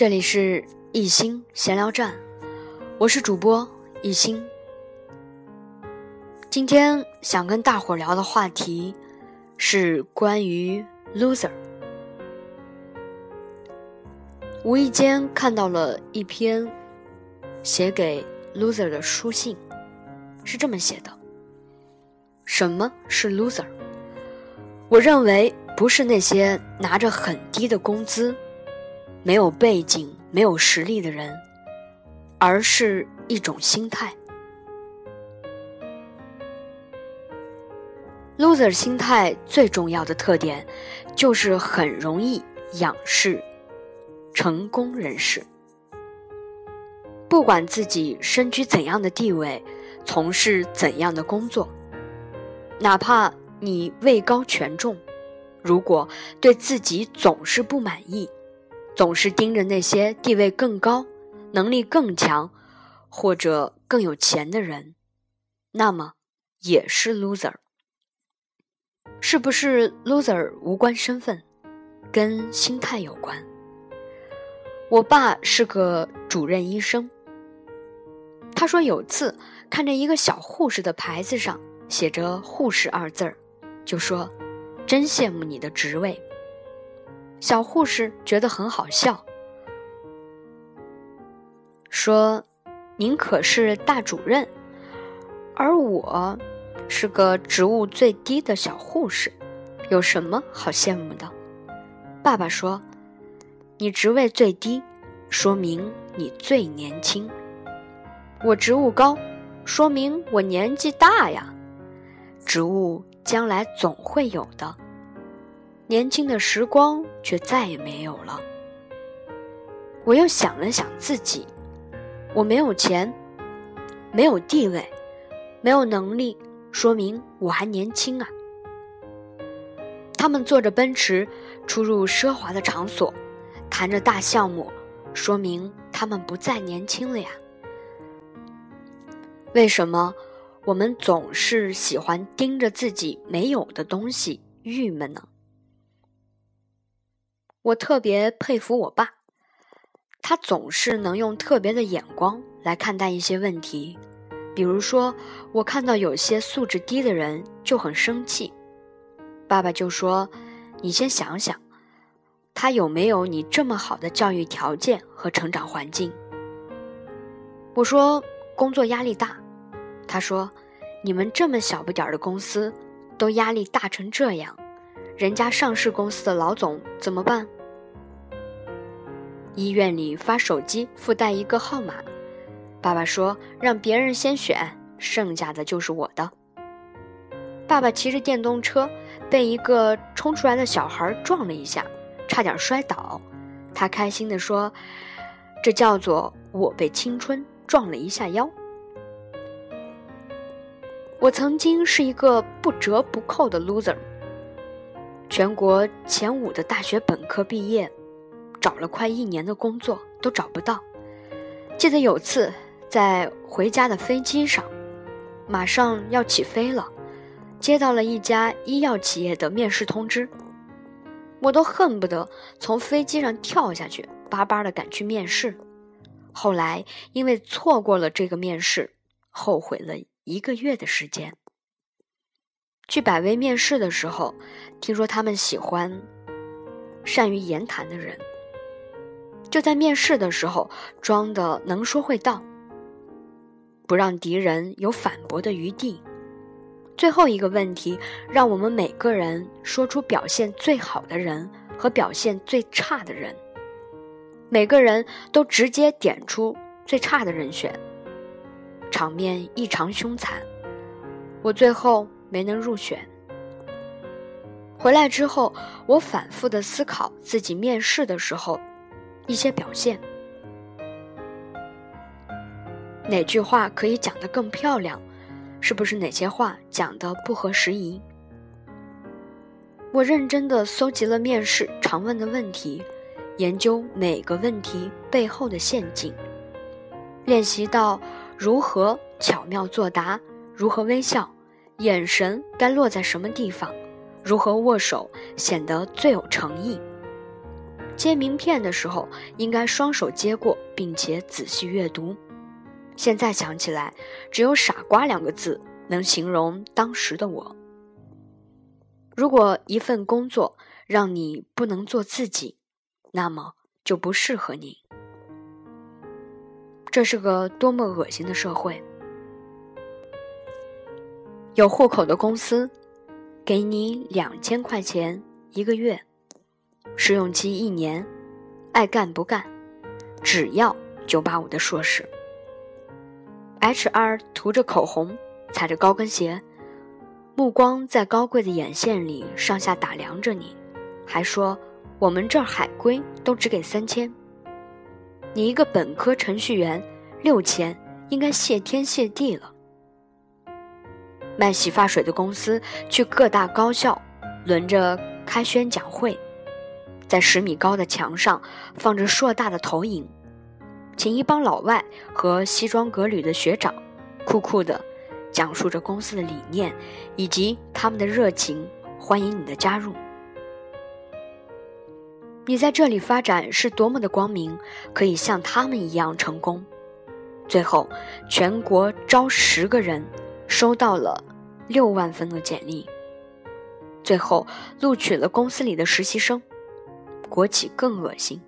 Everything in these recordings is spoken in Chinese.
这里是一心闲聊站，我是主播一心。今天想跟大伙聊的话题是关于 loser。无意间看到了一篇写给 loser 的书信，是这么写的：什么是 loser？我认为不是那些拿着很低的工资。没有背景、没有实力的人，而是一种心态。loser 心态最重要的特点，就是很容易仰视成功人士。不管自己身居怎样的地位，从事怎样的工作，哪怕你位高权重，如果对自己总是不满意。总是盯着那些地位更高、能力更强或者更有钱的人，那么也是 loser。是不是 loser 无关身份，跟心态有关？我爸是个主任医生，他说有次看着一个小护士的牌子上写着“护士”二字儿，就说：“真羡慕你的职位。”小护士觉得很好笑，说：“您可是大主任，而我是个职务最低的小护士，有什么好羡慕的？”爸爸说：“你职位最低，说明你最年轻；我职务高，说明我年纪大呀。职务将来总会有的。”年轻的时光却再也没有了。我又想了想自己，我没有钱，没有地位，没有能力，说明我还年轻啊。他们坐着奔驰出入奢华的场所，谈着大项目，说明他们不再年轻了呀。为什么我们总是喜欢盯着自己没有的东西郁闷呢？我特别佩服我爸，他总是能用特别的眼光来看待一些问题。比如说，我看到有些素质低的人就很生气，爸爸就说：“你先想想，他有没有你这么好的教育条件和成长环境？”我说：“工作压力大。”他说：“你们这么小不点儿的公司，都压力大成这样。”人家上市公司的老总怎么办？医院里发手机附带一个号码，爸爸说让别人先选，剩下的就是我的。爸爸骑着电动车被一个冲出来的小孩撞了一下，差点摔倒。他开心地说：“这叫做我被青春撞了一下腰。”我曾经是一个不折不扣的 loser。全国前五的大学本科毕业，找了快一年的工作都找不到。记得有次在回家的飞机上，马上要起飞了，接到了一家医药企业的面试通知，我都恨不得从飞机上跳下去，巴巴的赶去面试。后来因为错过了这个面试，后悔了一个月的时间。去百威面试的时候，听说他们喜欢善于言谈的人，就在面试的时候装的能说会道，不让敌人有反驳的余地。最后一个问题，让我们每个人说出表现最好的人和表现最差的人，每个人都直接点出最差的人选，场面异常凶残。我最后。没能入选。回来之后，我反复的思考自己面试的时候一些表现，哪句话可以讲得更漂亮？是不是哪些话讲得不合时宜？我认真的搜集了面试常问的问题，研究每个问题背后的陷阱，练习到如何巧妙作答，如何微笑。眼神该落在什么地方？如何握手显得最有诚意？接名片的时候应该双手接过，并且仔细阅读。现在想起来，只有“傻瓜”两个字能形容当时的我。如果一份工作让你不能做自己，那么就不适合你。这是个多么恶心的社会！有户口的公司，给你两千块钱一个月，试用期一年，爱干不干，只要九八五的硕士。HR 涂着口红，踩着高跟鞋，目光在高贵的眼线里上下打量着你，还说我们这儿海归都只给三千，你一个本科程序员，六千应该谢天谢地了。卖洗发水的公司去各大高校轮着开宣讲会，在十米高的墙上放着硕大的投影，请一帮老外和西装革履的学长，酷酷的讲述着公司的理念以及他们的热情，欢迎你的加入。你在这里发展是多么的光明，可以像他们一样成功。最后，全国招十个人，收到了。六万份的简历，最后录取了公司里的实习生。国企更恶心，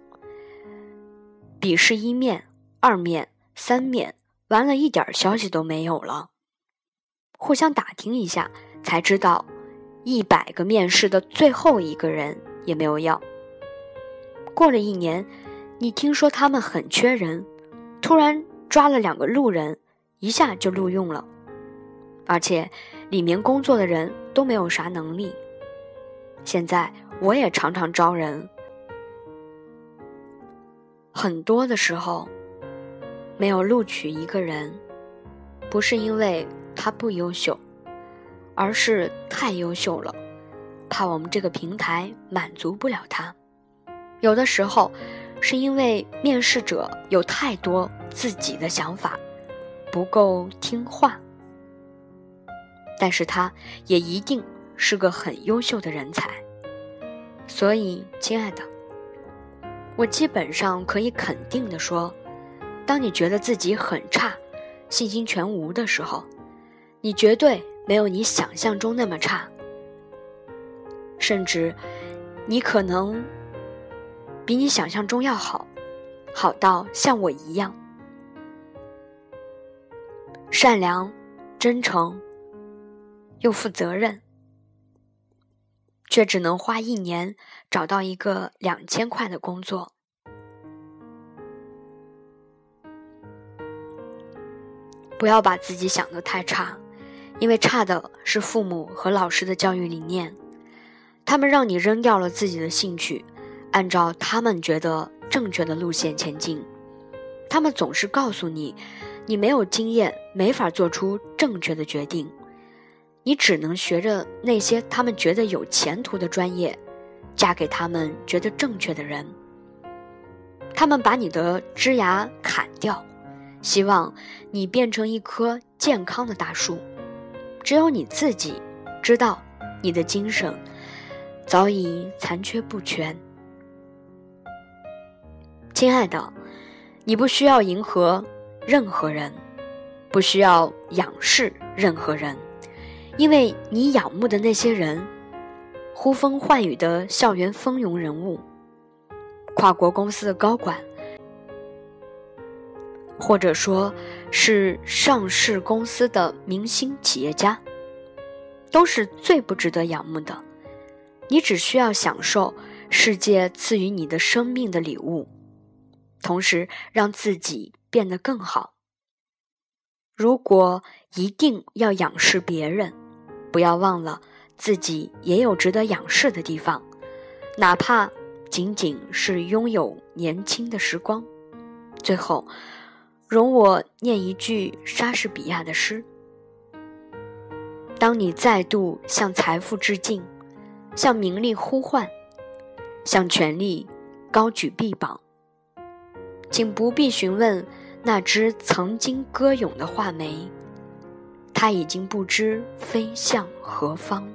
笔试一面、二面、三面，完了一点消息都没有了。互相打听一下，才知道一百个面试的最后一个人也没有要。过了一年，你听说他们很缺人，突然抓了两个路人，一下就录用了。而且，里面工作的人都没有啥能力。现在我也常常招人，很多的时候没有录取一个人，不是因为他不优秀，而是太优秀了，怕我们这个平台满足不了他。有的时候是因为面试者有太多自己的想法，不够听话。但是他也一定是个很优秀的人才，所以，亲爱的，我基本上可以肯定的说，当你觉得自己很差、信心全无的时候，你绝对没有你想象中那么差，甚至，你可能比你想象中要好，好到像我一样，善良、真诚。又负责任，却只能花一年找到一个两千块的工作。不要把自己想得太差，因为差的是父母和老师的教育理念，他们让你扔掉了自己的兴趣，按照他们觉得正确的路线前进。他们总是告诉你，你没有经验，没法做出正确的决定。你只能学着那些他们觉得有前途的专业，嫁给他们觉得正确的人。他们把你的枝芽砍掉，希望你变成一棵健康的大树。只有你自己知道，你的精神早已残缺不全。亲爱的，你不需要迎合任何人，不需要仰视任何人。因为你仰慕的那些人，呼风唤雨的校园风云人物，跨国公司的高管，或者说是上市公司的明星企业家，都是最不值得仰慕的。你只需要享受世界赐予你的生命的礼物，同时让自己变得更好。如果一定要仰视别人，不要忘了，自己也有值得仰视的地方，哪怕仅仅是拥有年轻的时光。最后，容我念一句莎士比亚的诗：当你再度向财富致敬，向名利呼唤，向权力高举臂膀，请不必询问那只曾经歌咏的画眉。他已经不知飞向何方。